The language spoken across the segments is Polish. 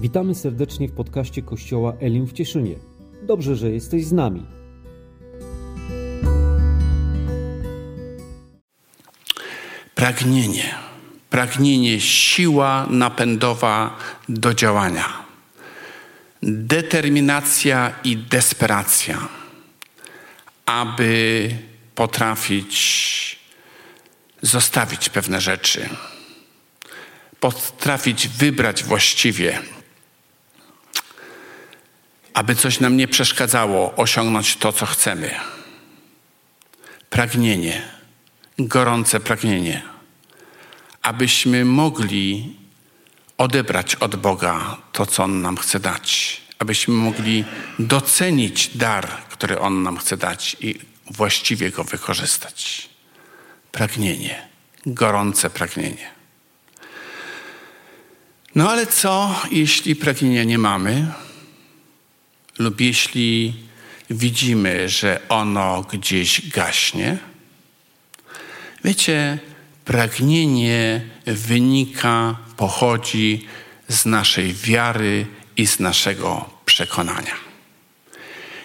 Witamy serdecznie w podcaście Kościoła Elim w Cieszynie. Dobrze, że jesteś z nami. Pragnienie. Pragnienie, siła napędowa do działania. Determinacja i desperacja, aby potrafić zostawić pewne rzeczy, potrafić wybrać właściwie, aby coś nam nie przeszkadzało osiągnąć to, co chcemy. Pragnienie, gorące pragnienie, abyśmy mogli odebrać od Boga to, co On nam chce dać, abyśmy mogli docenić dar, który On nam chce dać i właściwie go wykorzystać. Pragnienie, gorące pragnienie. No ale co, jeśli pragnienia nie mamy, lub jeśli widzimy, że ono gdzieś gaśnie? Wiecie, pragnienie wynika, pochodzi z naszej wiary i z naszego przekonania.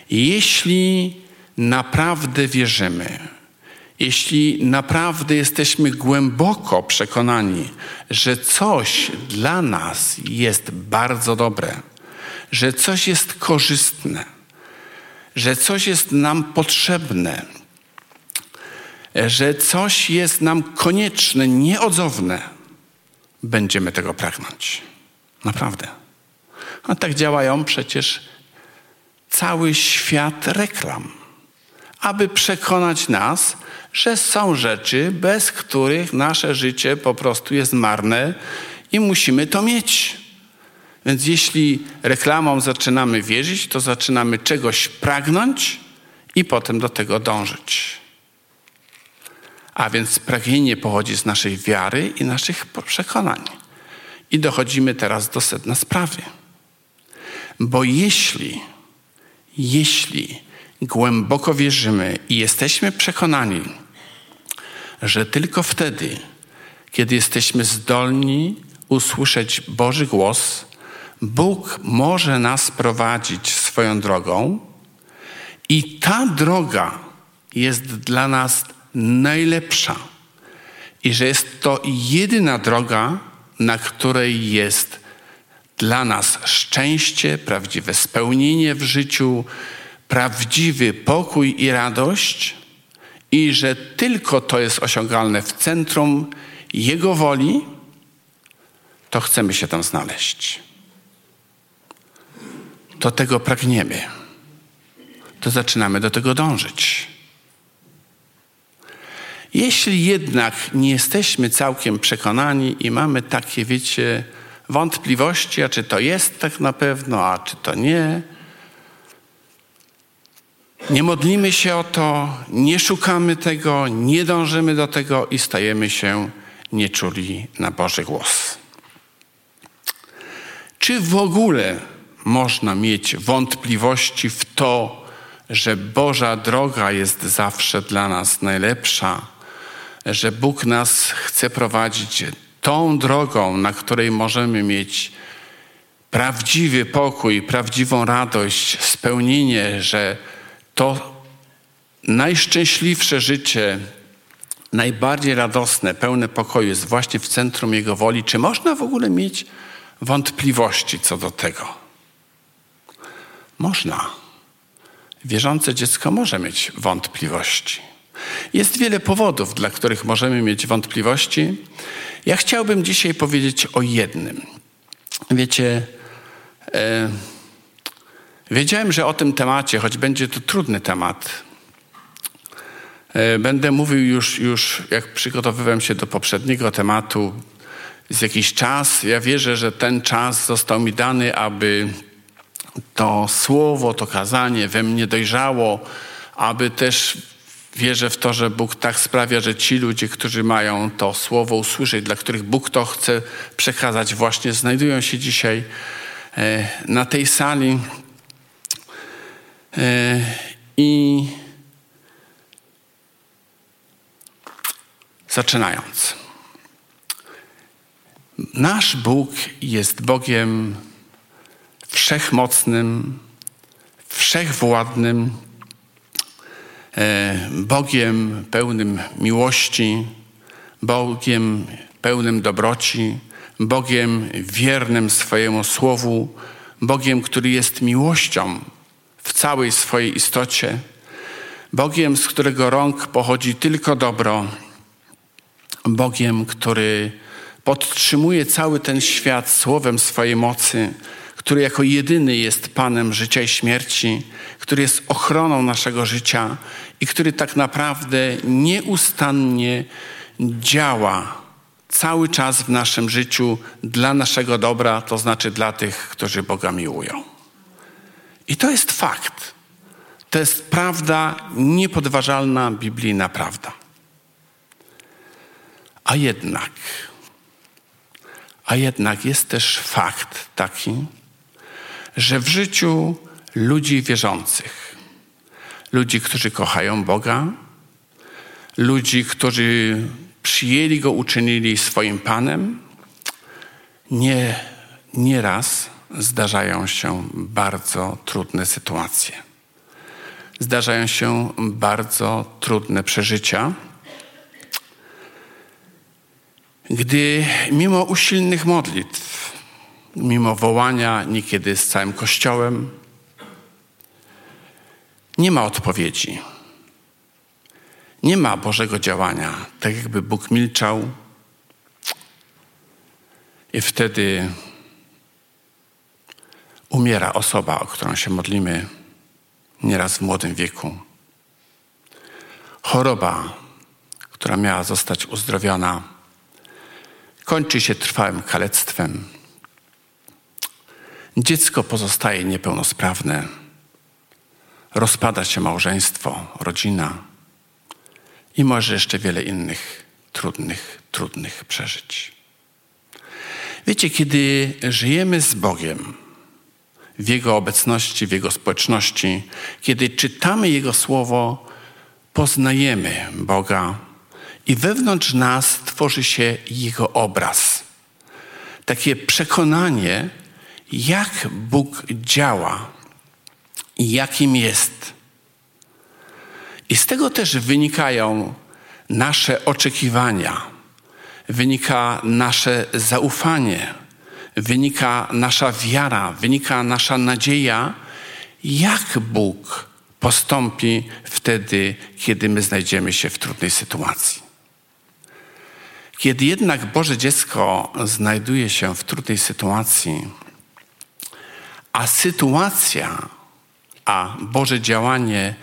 Jeśli naprawdę wierzymy, jeśli naprawdę jesteśmy głęboko przekonani, że coś dla nas jest bardzo dobre, że coś jest korzystne, że coś jest nam potrzebne, że coś jest nam konieczne, nieodzowne, będziemy tego pragnąć. Naprawdę. A tak działają przecież cały świat reklam, aby przekonać nas, że są rzeczy, bez których nasze życie po prostu jest marne i musimy to mieć. Więc jeśli reklamą zaczynamy wierzyć, to zaczynamy czegoś pragnąć i potem do tego dążyć. A więc pragnienie pochodzi z naszej wiary i naszych przekonań. I dochodzimy teraz do sedna sprawy. Bo jeśli, jeśli głęboko wierzymy i jesteśmy przekonani, że tylko wtedy, kiedy jesteśmy zdolni usłyszeć Boży głos, Bóg może nas prowadzić swoją drogą i ta droga jest dla nas najlepsza i że jest to jedyna droga, na której jest dla nas szczęście, prawdziwe spełnienie w życiu, prawdziwy pokój i radość, i że tylko to jest osiągalne w centrum Jego woli, to chcemy się tam znaleźć. Do tego pragniemy. To zaczynamy do tego dążyć. Jeśli jednak nie jesteśmy całkiem przekonani i mamy takie, wiecie, wątpliwości, a czy to jest tak na pewno, a czy to nie, nie modlimy się o to, nie szukamy tego, nie dążymy do tego i stajemy się nieczuli na Boży głos. Czy w ogóle można mieć wątpliwości w to, że Boża droga jest zawsze dla nas najlepsza, że Bóg nas chce prowadzić tą drogą, na której możemy mieć prawdziwy pokój, prawdziwą radość, spełnienie, że to najszczęśliwsze życie, najbardziej radosne, pełne pokoju jest właśnie w centrum Jego woli. Czy można w ogóle mieć wątpliwości co do tego? Można. Wierzące dziecko może mieć wątpliwości. Jest wiele powodów, dla których możemy mieć wątpliwości. Ja chciałbym dzisiaj powiedzieć o jednym. Wiecie, e, wiedziałem, że o tym temacie, choć będzie to trudny temat, e, będę mówił już, już, jak przygotowywałem się do poprzedniego tematu, z jakiś czas. Ja wierzę, że ten czas został mi dany, aby to słowo, to kazanie we mnie dojrzało, aby też wierzę w to, że Bóg tak sprawia, że ci ludzie, którzy mają to słowo usłyszeć, dla których Bóg to chce przekazać, właśnie znajdują się dzisiaj e, na tej sali. E, I zaczynając. Nasz Bóg jest Bogiem wszechmocnym, wszechwładnym, e, Bogiem pełnym miłości, Bogiem pełnym dobroci, Bogiem wiernym swojemu słowu, Bogiem, który jest miłością w całej swojej istocie, Bogiem, z którego rąk pochodzi tylko dobro, Bogiem, który podtrzymuje cały ten świat słowem swojej mocy, który jako jedyny jest Panem życia i śmierci, który jest ochroną naszego życia i który tak naprawdę nieustannie działa cały czas w naszym życiu dla naszego dobra, to znaczy dla tych, którzy Boga miłują. I to jest fakt. To jest prawda, niepodważalna biblijna prawda. A jednak, a jednak jest też fakt taki, że w życiu ludzi wierzących, ludzi, którzy kochają Boga, ludzi, którzy przyjęli Go, uczynili swoim Panem, nie, nieraz zdarzają się bardzo trudne sytuacje. Zdarzają się bardzo trudne przeżycia, gdy mimo usilnych modlitw, mimo wołania niekiedy z całym Kościołem, nie ma odpowiedzi. Nie ma Bożego działania, tak jakby Bóg milczał. I wtedy umiera osoba, o którą się modlimy, nieraz w młodym wieku. Choroba, która miała zostać uzdrowiona, kończy się trwałym kalectwem. Dziecko pozostaje niepełnosprawne, rozpada się małżeństwo, rodzina i może jeszcze wiele innych trudnych, trudnych przeżyć. Wiecie, kiedy żyjemy z Bogiem, w Jego obecności, w Jego społeczności, kiedy czytamy Jego Słowo, poznajemy Boga i wewnątrz nas tworzy się Jego obraz. Takie przekonanie, jak Bóg działa i jakim jest. I z tego też wynikają nasze oczekiwania, wynika nasze zaufanie, wynika nasza wiara, wynika nasza nadzieja, jak Bóg postąpi wtedy, kiedy my znajdziemy się w trudnej sytuacji. Kiedy jednak Boże dziecko znajduje się w trudnej sytuacji, a sytuacja, a Boże działanie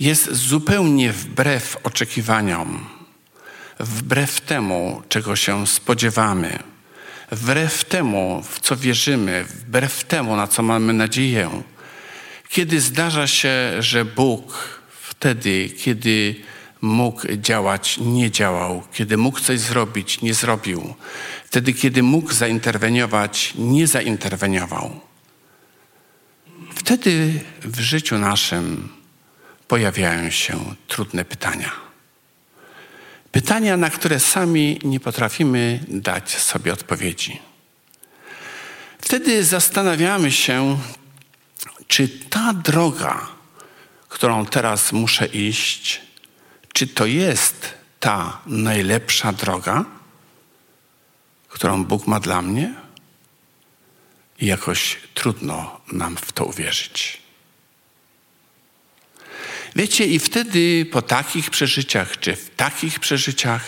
jest zupełnie wbrew oczekiwaniom, wbrew temu, czego się spodziewamy, wbrew temu, w co wierzymy, wbrew temu, na co mamy nadzieję. Kiedy zdarza się, że Bóg wtedy, kiedy mógł działać, nie działał, kiedy mógł coś zrobić, nie zrobił, wtedy, kiedy mógł zainterweniować, nie zainterweniował. Wtedy w życiu naszym pojawiają się trudne pytania. Pytania, na które sami nie potrafimy dać sobie odpowiedzi. Wtedy zastanawiamy się, czy ta droga, którą teraz muszę iść, czy to jest ta najlepsza droga, którą Bóg ma dla mnie? I jakoś trudno nam w to uwierzyć. Wiecie, i wtedy po takich przeżyciach, czy w takich przeżyciach,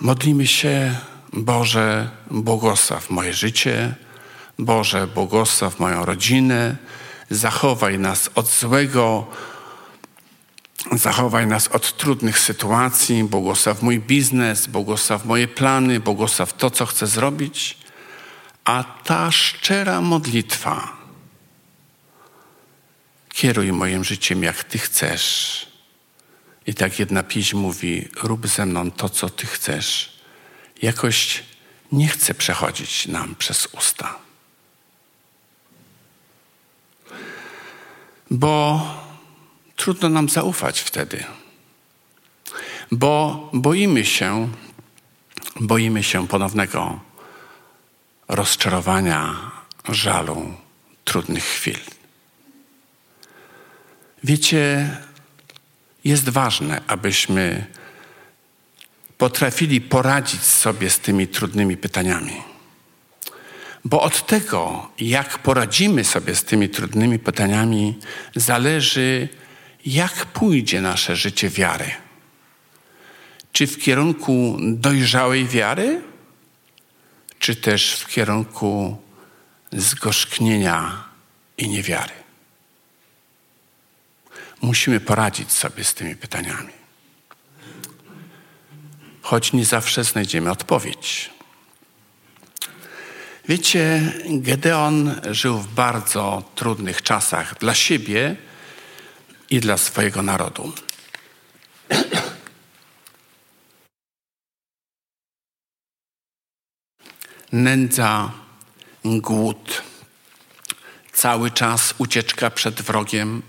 modlimy się, Boże, błogosław moje życie, Boże, błogosław moją rodzinę, zachowaj nas od złego, Zachowaj nas od trudnych sytuacji, błogosław mój biznes, błogosław moje plany, błogosław to, co chcę zrobić. A ta szczera modlitwa, kieruj moim życiem jak Ty chcesz. I tak jedna pieśń mówi, rób ze mną to, co Ty chcesz. Jakoś nie chce przechodzić nam przez usta. Bo trudno nam zaufać wtedy. Bo boimy się, boimy się ponownego rozczarowania, żalu, trudnych chwil. Wiecie, jest ważne, abyśmy potrafili poradzić sobie z tymi trudnymi pytaniami. Bo od tego, jak poradzimy sobie z tymi trudnymi pytaniami, zależy, jak pójdzie nasze życie wiary. Czy w kierunku dojrzałej wiary, czy też w kierunku zgorzknienia i niewiary. Musimy poradzić sobie z tymi pytaniami. Choć nie zawsze znajdziemy odpowiedź. Wiecie, Gedeon żył w bardzo trudnych czasach dla siebie i dla swojego narodu. Nędza, głód, cały czas ucieczka przed wrogiem,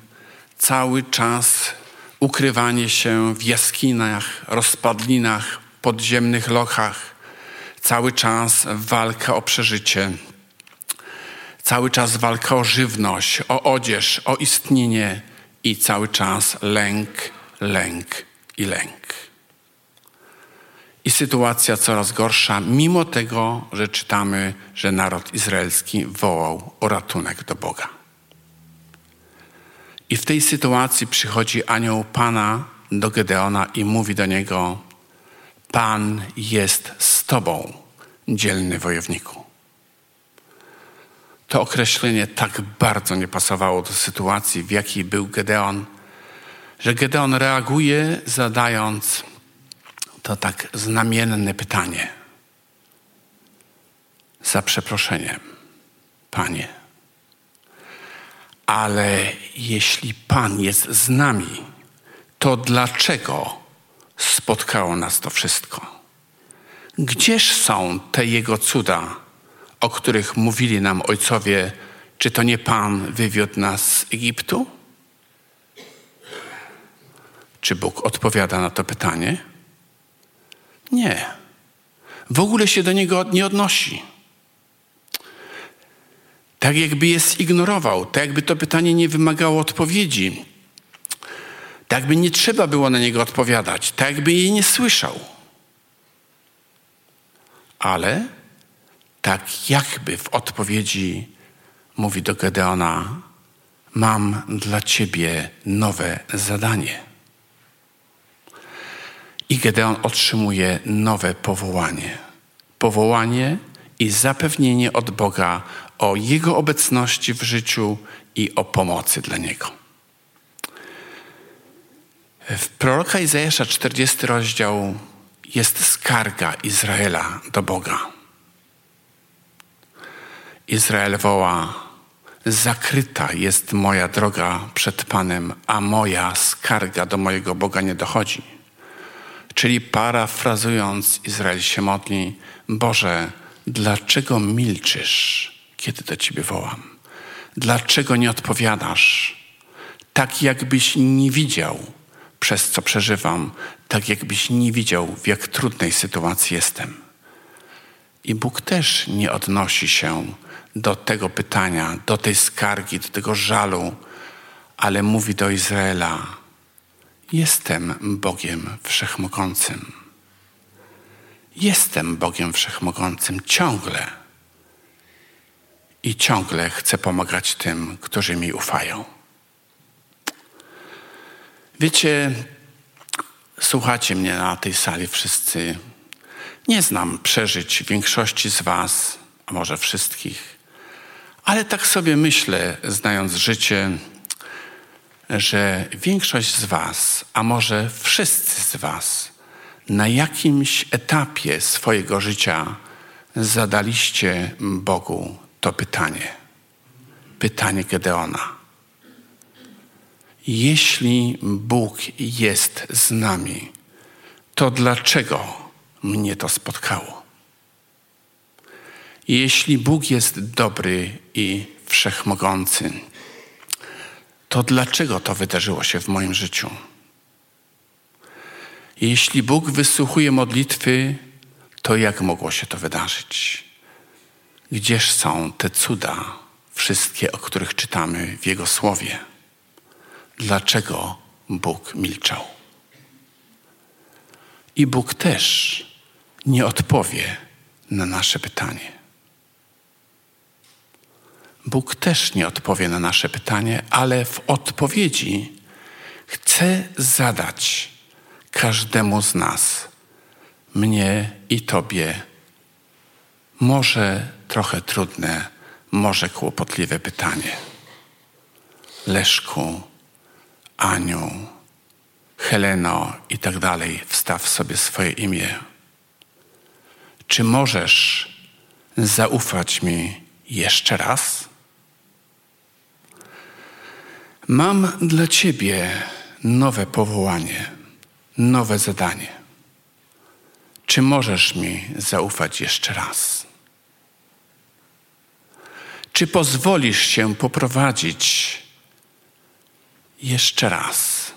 cały czas ukrywanie się w jaskiniach, rozpadlinach, podziemnych lochach, cały czas walka o przeżycie, cały czas walka o żywność, o odzież, o istnienie i cały czas lęk, lęk i lęk. I sytuacja coraz gorsza, mimo tego, że czytamy, że naród izraelski wołał o ratunek do Boga. I w tej sytuacji przychodzi anioł Pana do Gedeona i mówi do niego: Pan jest z Tobą, dzielny wojowniku. To określenie tak bardzo nie pasowało do sytuacji, w jakiej był Gedeon, że Gedeon reaguje, zadając to tak znamienne pytanie. Za przeproszeniem, Panie. Ale jeśli Pan jest z nami, to dlaczego spotkało nas to wszystko? Gdzież są te Jego cuda, o których mówili nam ojcowie? Czy to nie Pan wywiódł nas z Egiptu? Czy Bóg odpowiada na to pytanie? Nie. W ogóle się do niego nie odnosi. Tak jakby je zignorował, tak jakby to pytanie nie wymagało odpowiedzi. Tak jakby nie trzeba było na niego odpowiadać, tak jakby jej nie słyszał. Ale tak jakby w odpowiedzi mówi do Gedeona: Mam dla ciebie nowe zadanie. I Gedeon otrzymuje nowe powołanie. Powołanie i zapewnienie od Boga o Jego obecności w życiu i o pomocy dla Niego. W proroka Izajasza 40 rozdział jest skarga Izraela do Boga. Izrael woła: Zakryta jest moja droga przed Panem, a moja skarga do mojego Boga nie dochodzi. Czyli parafrazując, Izrael się modli: Boże, dlaczego milczysz, kiedy do Ciebie wołam? Dlaczego nie odpowiadasz? Tak jakbyś nie widział, przez co przeżywam, tak jakbyś nie widział, w jak trudnej sytuacji jestem. I Bóg też nie odnosi się do tego pytania, do tej skargi, do tego żalu, ale mówi do Izraela: Jestem Bogiem Wszechmogącym. Jestem Bogiem Wszechmogącym ciągle. I ciągle chcę pomagać tym, którzy mi ufają. Wiecie, słuchacie mnie na tej sali wszyscy. Nie znam przeżyć większości z Was, a może wszystkich, ale tak sobie myślę, znając życie, że większość z Was, a może wszyscy z Was, na jakimś etapie swojego życia zadaliście Bogu to pytanie. Pytanie Gedeona. Jeśli Bóg jest z nami, to dlaczego mnie to spotkało? Jeśli Bóg jest dobry i wszechmogący, to dlaczego to wydarzyło się w moim życiu? Jeśli Bóg wysłuchuje modlitwy, to jak mogło się to wydarzyć? Gdzież są te cuda, wszystkie, o których czytamy w Jego Słowie? Dlaczego Bóg milczał? I Bóg też nie odpowie na nasze pytanie. Bóg też nie odpowie na nasze pytanie, ale w odpowiedzi chce zadać każdemu z nas, mnie i Tobie, może trochę trudne, może kłopotliwe pytanie. Leszku, Aniu, Heleno i tak dalej, wstaw sobie swoje imię. Czy możesz zaufać mi jeszcze raz? Mam dla Ciebie nowe powołanie, nowe zadanie. Czy możesz mi zaufać jeszcze raz? Czy pozwolisz się poprowadzić jeszcze raz?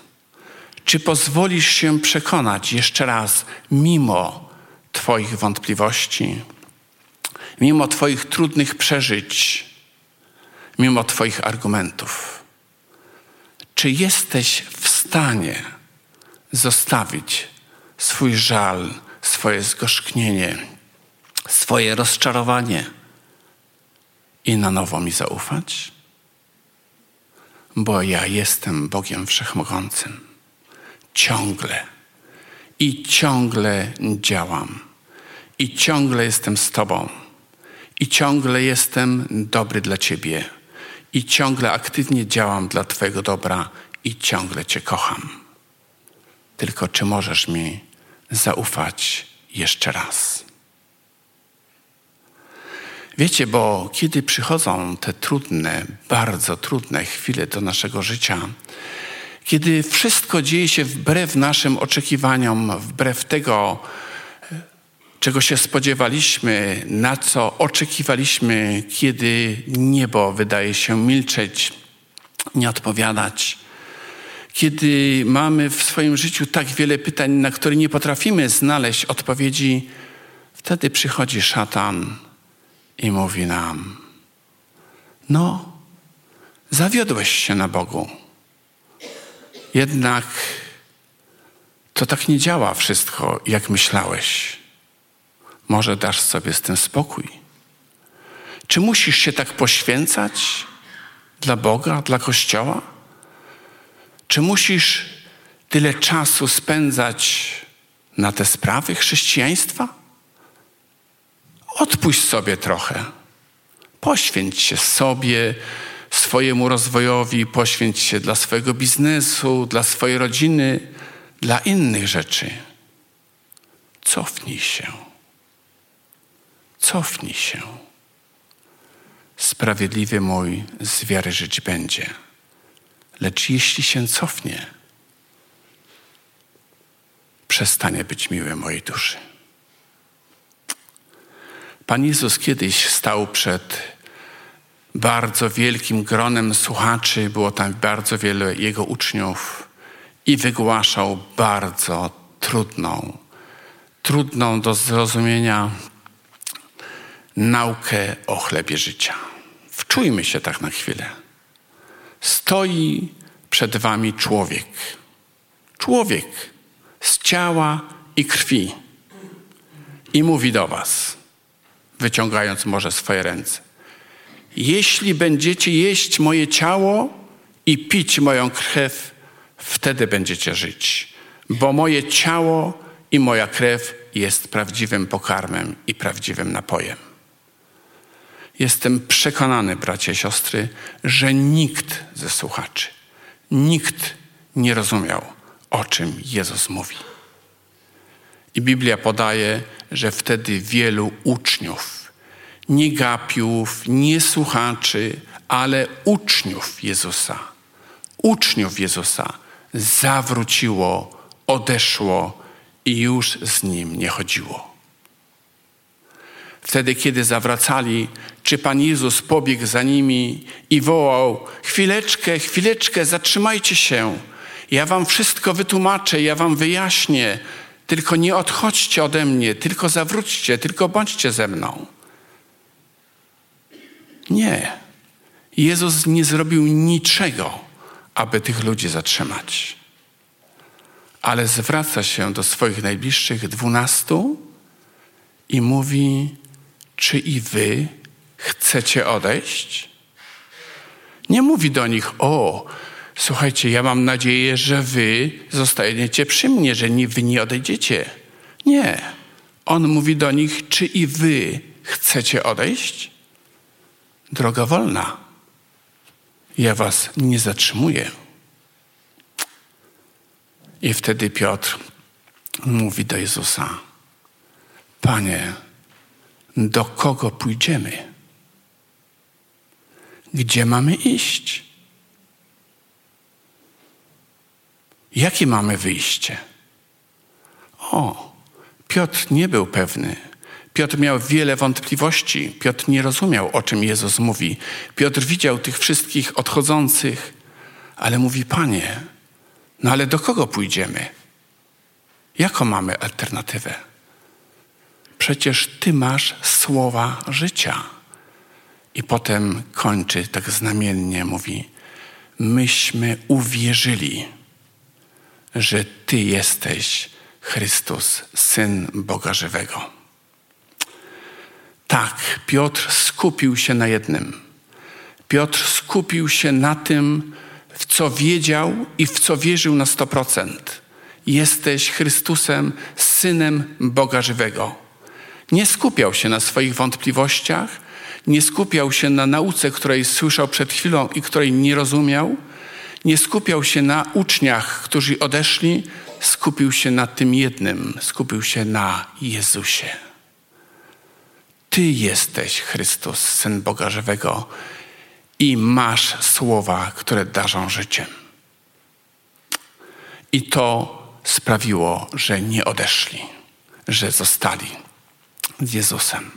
Czy pozwolisz się przekonać jeszcze raz, mimo Twoich wątpliwości, mimo Twoich trudnych przeżyć, mimo Twoich argumentów? Czy jesteś w stanie zostawić swój żal, swoje zgorzknienie, swoje rozczarowanie i na nowo mi zaufać? Bo ja jestem Bogiem Wszechmogącym. Ciągle i ciągle działam. I ciągle jestem z Tobą. I ciągle jestem dobry dla Ciebie. I ciągle aktywnie działam dla Twojego dobra i ciągle Cię kocham. Tylko czy możesz mi zaufać jeszcze raz? Wiecie, bo kiedy przychodzą te trudne, bardzo trudne chwile do naszego życia, kiedy wszystko dzieje się wbrew naszym oczekiwaniom, wbrew tego, czego się spodziewaliśmy, na co oczekiwaliśmy, kiedy niebo wydaje się milczeć, nie odpowiadać. Kiedy mamy w swoim życiu tak wiele pytań, na które nie potrafimy znaleźć odpowiedzi, wtedy przychodzi szatan i mówi nam: No, zawiodłeś się na Bogu. Jednak to tak nie działa wszystko, jak myślałeś. Może dasz sobie z tym spokój? Czy musisz się tak poświęcać dla Boga, dla Kościoła? Czy musisz tyle czasu spędzać na te sprawy chrześcijaństwa? Odpuść sobie trochę. Poświęć się sobie, swojemu rozwojowi, poświęć się dla swojego biznesu, dla swojej rodziny, dla innych rzeczy. Cofnij się. Cofnij się. Sprawiedliwy mój z wiary żyć będzie. Lecz jeśli się cofnie, przestanie być miły mojej duszy. Pan Jezus kiedyś stał przed bardzo wielkim gronem słuchaczy, było tam bardzo wiele Jego uczniów i wygłaszał bardzo trudną, trudną do zrozumienia naukę o chlebie życia. Wczujmy się tak na chwilę. Stoi przed wami człowiek. Człowiek z ciała i krwi. I mówi do was, wyciągając może swoje ręce. Jeśli będziecie jeść moje ciało i pić moją krew, wtedy będziecie żyć. Bo moje ciało i moja krew jest prawdziwym pokarmem i prawdziwym napojem. Jestem przekonany, bracia i siostry, że nikt ze słuchaczy, nikt nie rozumiał, o czym Jezus mówi. I Biblia podaje, że wtedy wielu uczniów, nie gapiów, nie słuchaczy, ale uczniów Jezusa, uczniów Jezusa zawróciło, odeszło i już z nim nie chodziło. Wtedy, kiedy zawracali, czy Pan Jezus pobiegł za nimi i wołał: Chwileczkę, chwileczkę, zatrzymajcie się. Ja Wam wszystko wytłumaczę, ja Wam wyjaśnię. Tylko nie odchodźcie ode mnie, tylko zawróćcie, tylko bądźcie ze mną. Nie. Jezus nie zrobił niczego, aby tych ludzi zatrzymać. Ale zwraca się do swoich najbliższych dwunastu i mówi: Czy i wy chcecie odejść? Nie mówi do nich: O, słuchajcie, ja mam nadzieję, że wy zostaniecie przy mnie, że nie, wy nie odejdziecie. Nie. On mówi do nich: Czy i wy chcecie odejść? Droga wolna. Ja was nie zatrzymuję. I wtedy Piotr mówi do Jezusa: Panie, do kogo pójdziemy? Gdzie mamy iść? Jakie mamy wyjście? O, Piotr nie był pewny. Piotr miał wiele wątpliwości. Piotr nie rozumiał, o czym Jezus mówi. Piotr widział tych wszystkich odchodzących, ale mówi: Panie, no ale do kogo pójdziemy? Jaką mamy alternatywę? Przecież Ty masz słowa życia. I potem kończy tak znamiennie, mówi: Myśmy uwierzyli, że Ty jesteś Chrystus, Syn Boga Żywego. Tak, Piotr skupił się na jednym. Piotr skupił się na tym, w co wiedział i w co wierzył na 100%. Jesteś Chrystusem, Synem Boga Żywego. Nie skupiał się na swoich wątpliwościach, nie skupiał się na nauce, której słyszał przed chwilą i której nie rozumiał, nie skupiał się na uczniach, którzy odeszli, skupił się na tym jednym, skupił się na Jezusie. Ty jesteś Chrystus, Syn Boga Żywego i masz słowa, które darzą życiem. I to sprawiło, że nie odeszli, że zostali z Jezusem.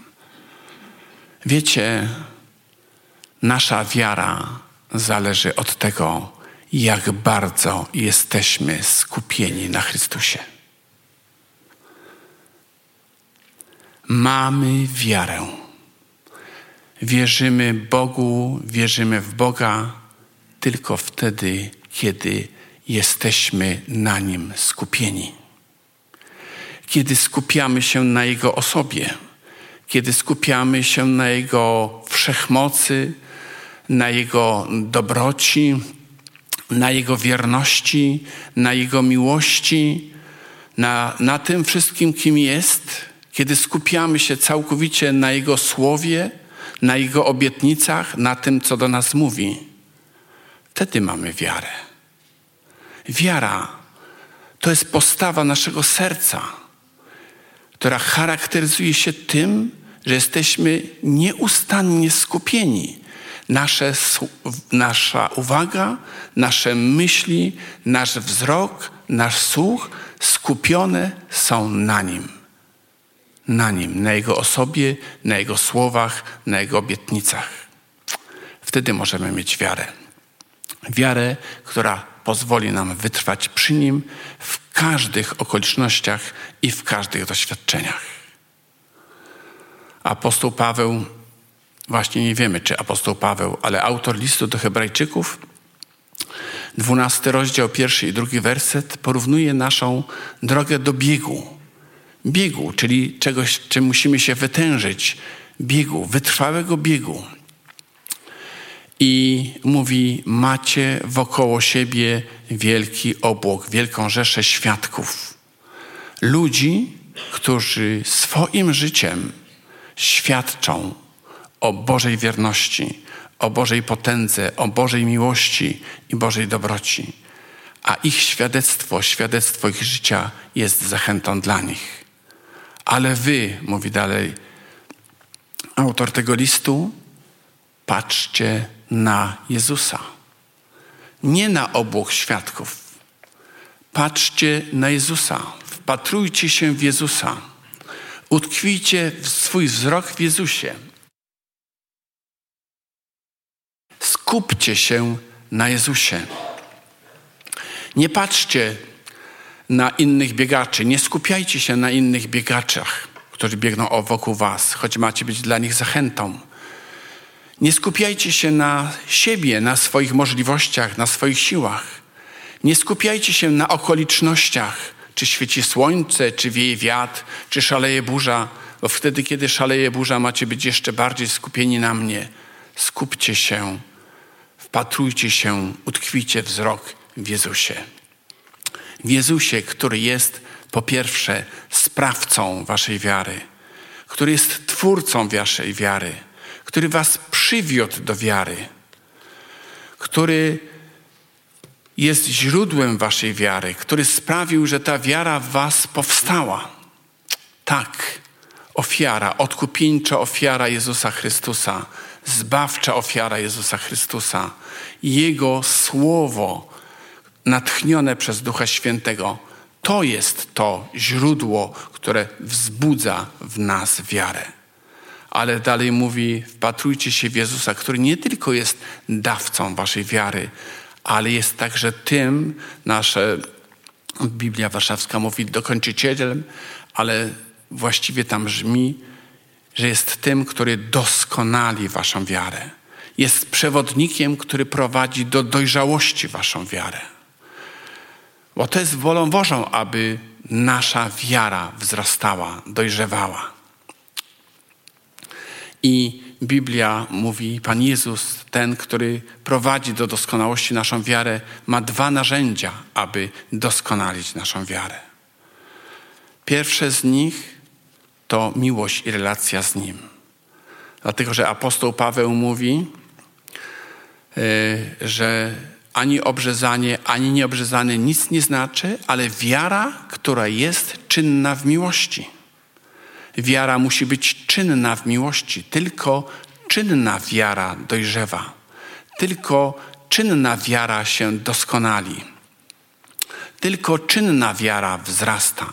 Wiecie, nasza wiara zależy od tego, jak bardzo jesteśmy skupieni na Chrystusie. Mamy wiarę. Wierzymy Bogu, wierzymy w Boga tylko wtedy, kiedy jesteśmy na Nim skupieni. Kiedy skupiamy się na Jego osobie, kiedy skupiamy się na Jego wszechmocy, na Jego dobroci, na Jego wierności, na Jego miłości, na, na tym wszystkim, kim jest, kiedy skupiamy się całkowicie na Jego słowie, na Jego obietnicach, na tym, co do nas mówi, wtedy mamy wiarę. Wiara to jest postawa naszego serca, która charakteryzuje się tym, że jesteśmy nieustannie skupieni. Nasze, nasza uwaga, nasze myśli, nasz wzrok, nasz słuch skupione są na Nim. Na Nim, na Jego osobie, na Jego słowach, na Jego obietnicach. Wtedy możemy mieć wiarę. Wiarę, która pozwoli nam wytrwać przy Nim w każdych okolicznościach i w każdych doświadczeniach. Apostoł Paweł, właśnie nie wiemy, czy apostoł Paweł, ale autor listu do Hebrajczyków, dwunasty rozdział, pierwszy i drugi werset, porównuje naszą drogę do biegu. Biegu, czyli czegoś, czym musimy się wytężyć. Biegu, wytrwałego biegu. I mówi: Macie wokoło siebie wielki obłok, wielką rzeszę świadków. Ludzi, którzy swoim życiem świadczą o Bożej wierności, o Bożej potędze, o Bożej miłości i Bożej dobroci. A ich świadectwo, świadectwo ich życia jest zachętą dla nich. Ale wy, mówi dalej autor tego listu, patrzcie na Jezusa. Nie na obłok świadków. Patrzcie na Jezusa. Wpatrujcie się w Jezusa. Utkwijcie swój wzrok w Jezusie. Skupcie się na Jezusie. Nie patrzcie na innych biegaczy, nie skupiajcie się na innych biegaczach, którzy biegną wokół Was, choć macie być dla nich zachętą. Nie skupiajcie się na siebie, na swoich możliwościach, na swoich siłach. Nie skupiajcie się na okolicznościach, czy świeci słońce, czy wieje wiatr, czy szaleje burza, bo wtedy, kiedy szaleje burza, macie być jeszcze bardziej skupieni na mnie. Skupcie się, wpatrujcie się, utkwicie wzrok w Jezusie. W Jezusie, który jest po pierwsze sprawcą waszej wiary, który jest twórcą waszej wiary, który was przywiódł do wiary, który jest źródłem waszej wiary, który sprawił, że ta wiara w was powstała. Tak, ofiara, odkupieńcza ofiara Jezusa Chrystusa, zbawcza ofiara Jezusa Chrystusa, Jego Słowo natchnione przez Ducha Świętego, to jest to źródło, które wzbudza w nas wiarę. Ale dalej mówi, wpatrujcie się w Jezusa, który nie tylko jest dawcą waszej wiary, ale jest także tym, nasza Biblia Warszawska mówi dokończycielem, ale właściwie tam brzmi, że jest tym, który doskonali waszą wiarę. Jest przewodnikiem, który prowadzi do dojrzałości waszą wiarę. Bo to jest wolą Bożą, aby nasza wiara wzrastała, dojrzewała. I Biblia mówi, Pan Jezus, ten, który prowadzi do doskonałości naszą wiarę, ma dwa narzędzia, aby doskonalić naszą wiarę. Pierwsze z nich to miłość i relacja z Nim. Dlatego, że apostoł Paweł mówi, e, że ani obrzezanie, ani nieobrzezanie nic nie znaczy, ale wiara, która jest czynna w miłości. Wiara musi być czynna w miłości. Tylko czynna wiara dojrzewa. Tylko czynna wiara się doskonali. Tylko czynna wiara wzrasta.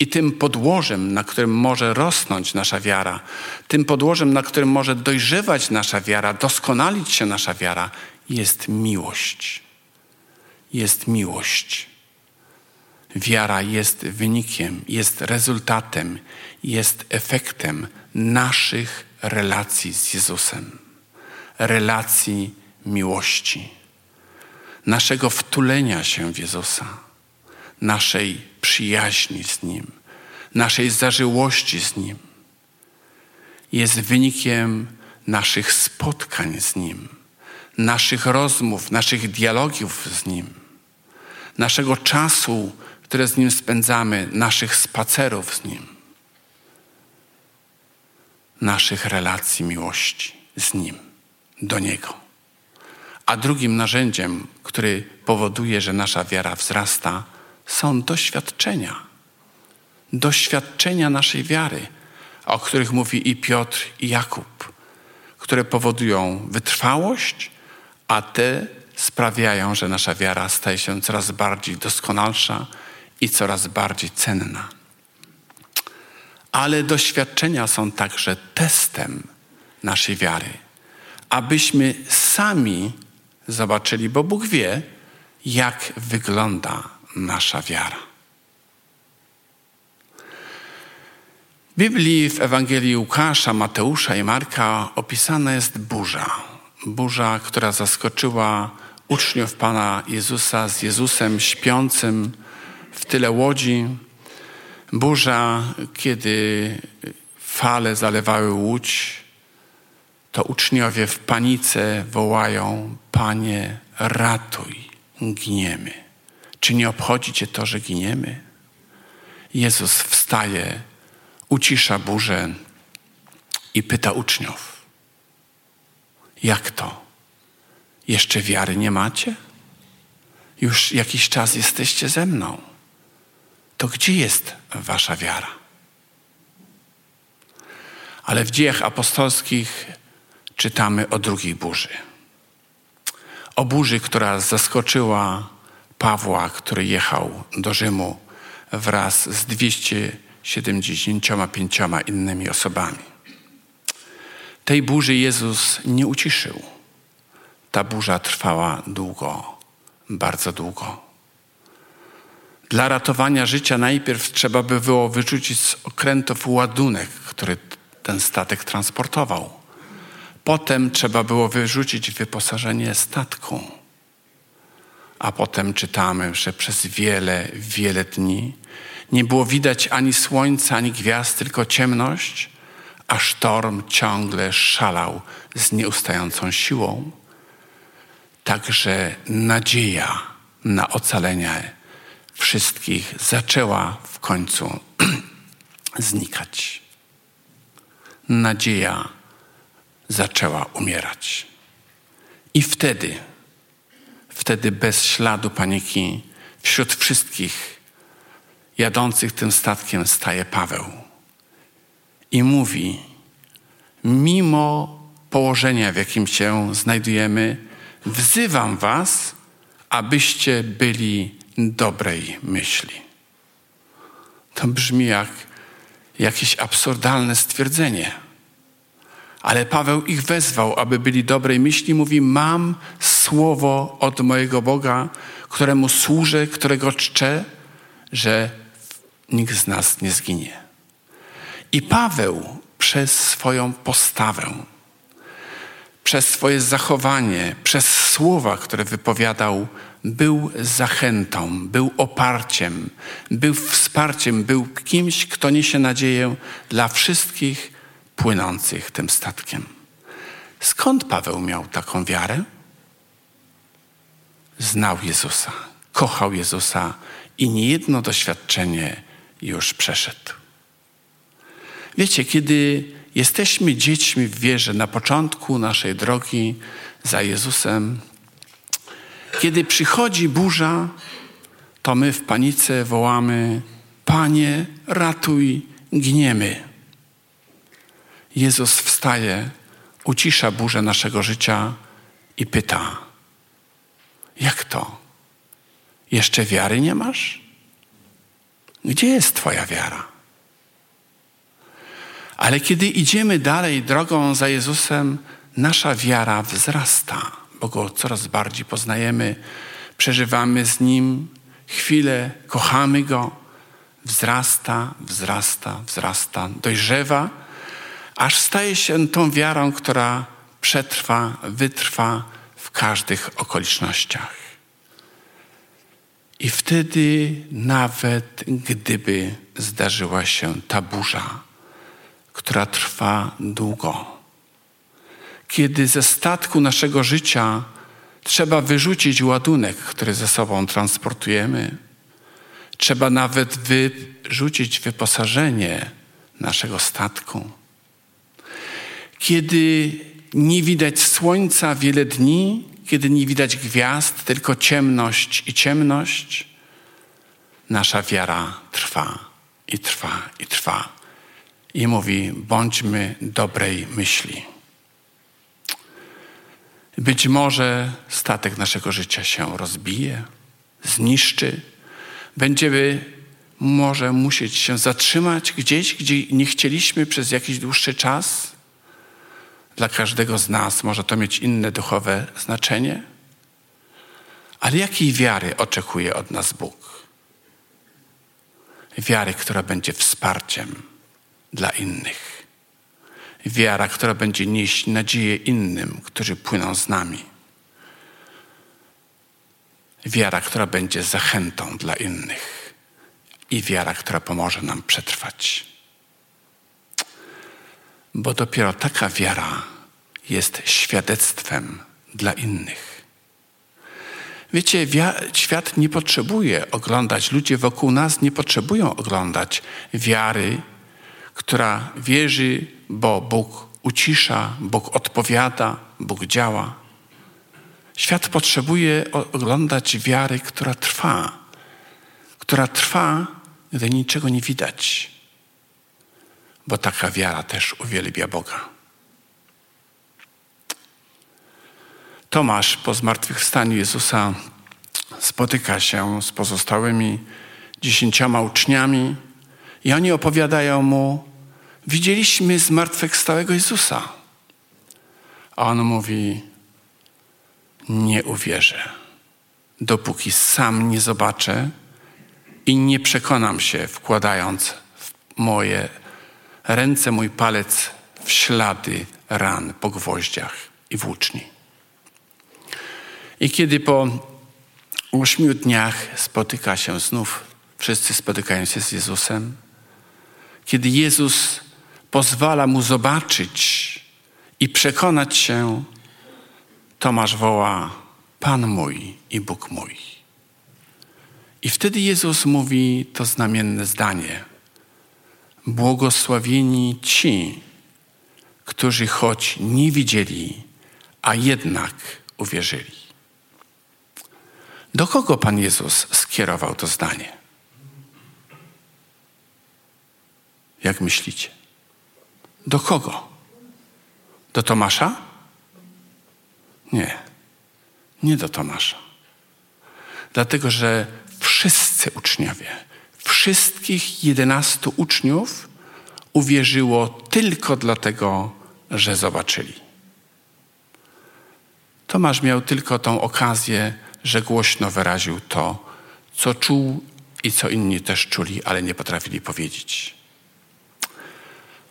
I tym podłożem, na którym może rosnąć nasza wiara, tym podłożem, na którym może dojrzewać nasza wiara, doskonalić się nasza wiara, jest miłość. Jest miłość. Wiara jest wynikiem, jest rezultatem, jest efektem naszych relacji z Jezusem, relacji miłości, naszego wtulenia się w Jezusa, naszej przyjaźni z Nim, naszej zażyłości z Nim. Jest wynikiem naszych spotkań z Nim, naszych rozmów, naszych dialogów z Nim, naszego czasu, które z Nim spędzamy, naszych spacerów z Nim, naszych relacji miłości z Nim, do Niego. A drugim narzędziem, który powoduje, że nasza wiara wzrasta, są doświadczenia. Doświadczenia naszej wiary, o których mówi i Piotr, i Jakub, które powodują wytrwałość, a te sprawiają, że nasza wiara staje się coraz bardziej doskonalsza i coraz bardziej cenna. Ale doświadczenia są także testem naszej wiary, abyśmy sami zobaczyli, bo Bóg wie, jak wygląda nasza wiara. W Biblii w Ewangelii Łukasza, Mateusza i Marka opisana jest burza. Burza, która zaskoczyła uczniów Pana Jezusa z Jezusem śpiącym w tyle łodzi. Burza, kiedy fale zalewały łódź, to uczniowie w panice wołają: Panie, ratuj, giniemy. Czy nie obchodzi Cię to, że giniemy? Jezus wstaje, ucisza burzę i pyta uczniów: Jak to? Jeszcze wiary nie macie? Już jakiś czas jesteście ze mną. To gdzie jest Wasza wiara? Ale w dziejach apostolskich czytamy o drugiej burzy. O burzy, która zaskoczyła Pawła, który jechał do Rzymu wraz z 275 innymi osobami. Tej burzy Jezus nie uciszył. Ta burza trwała długo, bardzo długo. Dla ratowania życia najpierw trzeba by było wyrzucić z okrętów ładunek, który ten statek transportował. Potem trzeba było wyrzucić wyposażenie statku. A potem czytamy, że przez wiele, wiele dni nie było widać ani słońca, ani gwiazd, tylko ciemność, a sztorm ciągle szalał z nieustającą siłą. Także nadzieja na ocalenie wszystkich zaczęła w końcu znikać. Nadzieja zaczęła umierać. I wtedy, wtedy bez śladu paniki, wśród wszystkich jadących tym statkiem staje Paweł i mówi: Mimo położenia, w jakim się znajdujemy, wzywam Was, abyście byli dobrej myśli. To brzmi jak jakieś absurdalne stwierdzenie. Ale Paweł ich wezwał, aby byli dobrej myśli. Mówi: Mam słowo od mojego Boga, któremu służę, którego czczę, że nikt z nas nie zginie. I Paweł przez swoją postawę, przez swoje zachowanie, przez słowa, które wypowiadał, był zachętą, był oparciem, był wsparciem, był kimś, kto niesie nadzieję dla wszystkich płynących tym statkiem. Skąd Paweł miał taką wiarę? Znał Jezusa, kochał Jezusa i niejedno doświadczenie już przeszedł. Wiecie, kiedy jesteśmy dziećmi w wierze na początku naszej drogi za Jezusem, kiedy przychodzi burza, to my w panice wołamy: Panie, ratuj, gniemy. Jezus wstaje, ucisza burzę naszego życia i pyta: Jak to? Jeszcze wiary nie masz? Gdzie jest Twoja wiara? Ale kiedy idziemy dalej drogą za Jezusem, nasza wiara wzrasta, bo Go coraz bardziej poznajemy, przeżywamy z Nim chwilę, kochamy Go, wzrasta, wzrasta, wzrasta, dojrzewa, aż staje się tą wiarą, która przetrwa, wytrwa w każdych okolicznościach. I wtedy, nawet gdyby zdarzyła się ta burza, która trwa długo, kiedy ze statku naszego życia trzeba wyrzucić ładunek, który ze sobą transportujemy, trzeba nawet wyrzucić wyposażenie naszego statku. Kiedy nie widać słońca wiele dni, kiedy nie widać gwiazd, tylko ciemność i ciemność, nasza wiara trwa i trwa i trwa. I mówi: bądźmy dobrej myśli. Być może statek naszego życia się rozbije, zniszczy. Będziemy może musieć się zatrzymać gdzieś, gdzie nie chcieliśmy przez jakiś dłuższy czas dla każdego z nas może to mieć inne duchowe znaczenie. Ale jakiej wiary oczekuje od nas Bóg? Wiary, która będzie wsparciem dla innych. Wiara, która będzie nieść nadzieję innym, którzy płyną z nami. Wiara, która będzie zachętą dla innych. I wiara, która pomoże nam przetrwać bo dopiero taka wiara jest świadectwem dla innych. Wiecie, świat nie potrzebuje oglądać, ludzie wokół nas nie potrzebują oglądać wiary, która wierzy, bo Bóg ucisza, Bóg odpowiada, Bóg działa. Świat potrzebuje oglądać wiary, która trwa, która trwa, gdy niczego nie widać bo taka wiara też uwielbia Boga. Tomasz po zmartwychwstaniu Jezusa spotyka się z pozostałymi dziesięcioma uczniami i oni opowiadają mu, widzieliśmy zmartwychwstałego Jezusa. A on mówi, nie uwierzę, dopóki sam nie zobaczę i nie przekonam się, wkładając w moje ręce mój palec w ślady ran po gwoździach i włóczni. I kiedy po ośmiu dniach spotyka się znów, wszyscy spotykają się z Jezusem, kiedy Jezus pozwala mu zobaczyć i przekonać się, Tomasz woła: Pan mój i Bóg mój. I wtedy Jezus mówi to znamienne zdanie: Błogosławieni ci, którzy choć nie widzieli, a jednak uwierzyli. Do kogo Pan Jezus skierował to zdanie? Jak myślicie? Do kogo? Do Tomasza? Nie, nie do Tomasza. Dlatego, że wszyscy uczniowie, wszystkich jedenastu uczniów uwierzyło tylko dlatego, że zobaczyli. Tomasz miał tylko tą okazję, że głośno wyraził to, co czuł i co inni też czuli, ale nie potrafili powiedzieć.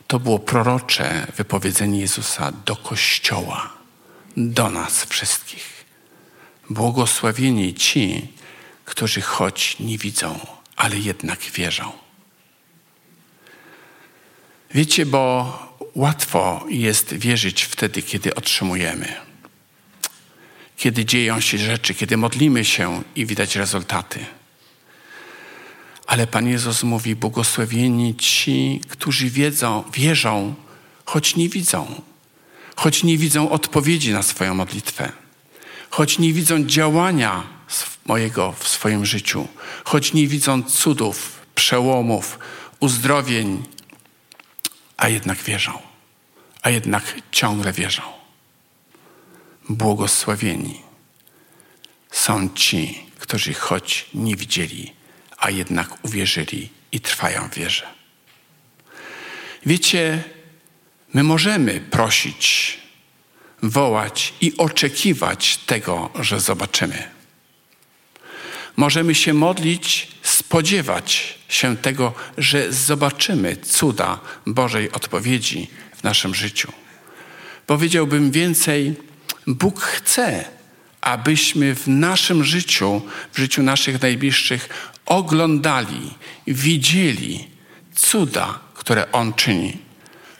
To było prorocze wypowiedzenie Jezusa do Kościoła, do nas wszystkich. Błogosławieni ci, którzy choć nie widzą, ale jednak wierzą. Wiecie, bo łatwo jest wierzyć wtedy, kiedy otrzymujemy. Kiedy dzieją się rzeczy, kiedy modlimy się i widać rezultaty. Ale Pan Jezus mówi: Błogosławieni ci, którzy wiedzą, wierzą, choć nie widzą, choć nie widzą odpowiedzi na swoją modlitwę, choć nie widzą działania mojego w swoim życiu, choć nie widzą cudów, przełomów, uzdrowień, a jednak wierzą, a jednak ciągle wierzą. Błogosławieni są ci, którzy choć nie widzieli, a jednak uwierzyli i trwają w wierze. Wiecie, my możemy prosić, wołać i oczekiwać tego, że zobaczymy. Możemy się modlić, spodziewać się tego, że zobaczymy cuda Bożej odpowiedzi w naszym życiu. Powiedziałbym więcej, Bóg chce, abyśmy w naszym życiu, w życiu naszych najbliższych, oglądali, widzieli cuda, które On czyni,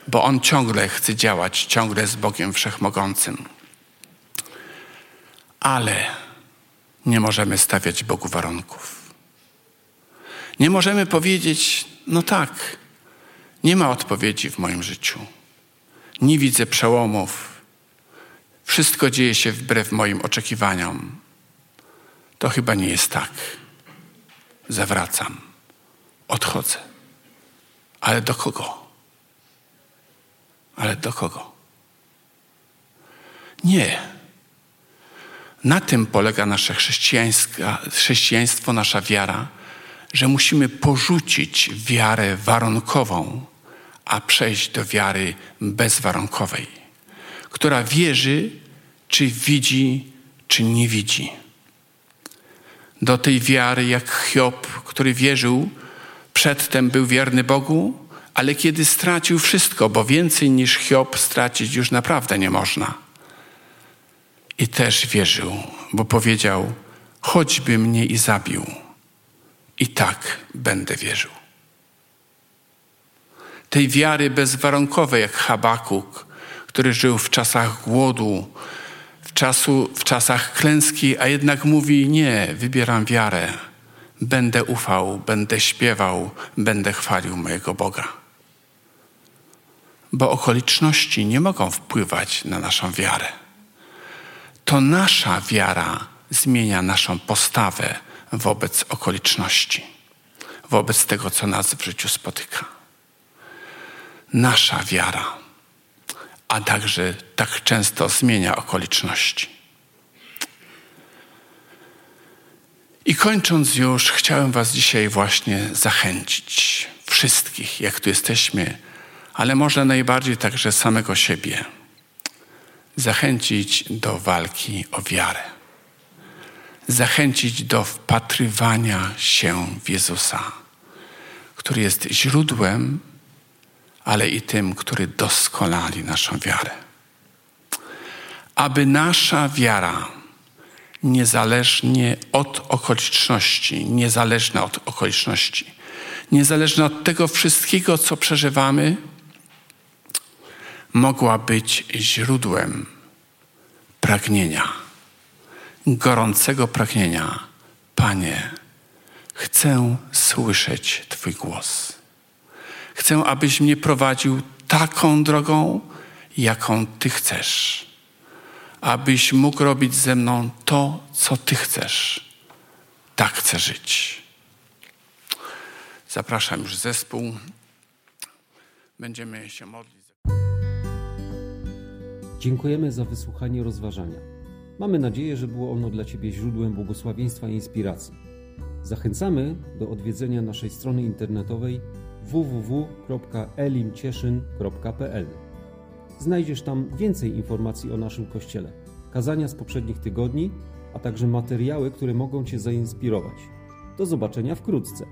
bo On ciągle chce działać, ciągle z Bogiem Wszechmogącym. Ale nie możemy stawiać Bogu warunków. Nie możemy powiedzieć, no tak, nie ma odpowiedzi w moim życiu. Nie widzę przełomów. Wszystko dzieje się wbrew moim oczekiwaniom. To chyba nie jest tak zawracam, odchodzę. Ale do kogo? Ale do kogo? Nie. Na tym polega nasze chrześcijaństwo, nasza wiara, że musimy porzucić wiarę warunkową, a przejść do wiary bezwarunkowej, która wierzy, czy widzi, czy nie widzi do tej wiary jak Hiob, który wierzył, przedtem był wierny Bogu, ale kiedy stracił wszystko, bo więcej niż Hiob stracić już naprawdę nie można. I też wierzył, bo powiedział: choćby mnie i zabił, i tak będę wierzył. Tej wiary bezwarunkowej, jak Habakuk, który żył w czasach głodu, czasu, w czasach klęski, a jednak mówi: Nie, wybieram wiarę. Będę ufał, będę śpiewał, będę chwalił mojego Boga. Bo okoliczności nie mogą wpływać na naszą wiarę. To nasza wiara zmienia naszą postawę wobec okoliczności, wobec tego, co nas w życiu spotyka. Nasza wiara a także tak często zmienia okoliczności. I kończąc już, chciałem Was dzisiaj właśnie zachęcić, wszystkich, jak tu jesteśmy, ale może najbardziej także samego siebie, zachęcić do walki o wiarę, zachęcić do wpatrywania się w Jezusa, który jest źródłem, ale i tym, który doskonali naszą wiarę. Aby nasza wiara, niezależnie od okoliczności, niezależna od okoliczności, niezależna od tego wszystkiego, co przeżywamy, mogła być źródłem pragnienia, gorącego pragnienia. Panie, chcę słyszeć Twój głos. Chcę, abyś mnie prowadził taką drogą, jaką Ty chcesz. Abyś mógł robić ze mną to, co Ty chcesz. Tak chcę żyć. Zapraszam już zespół. Będziemy się modlić. Dziękujemy za wysłuchanie rozważania. Mamy nadzieję, że było ono dla Ciebie źródłem błogosławieństwa i inspiracji. Zachęcamy do odwiedzenia naszej strony internetowej www.elimcieszyn.pl. Znajdziesz tam więcej informacji o naszym kościele, kazania z poprzednich tygodni, a także materiały, które mogą Cię zainspirować. Do zobaczenia wkrótce.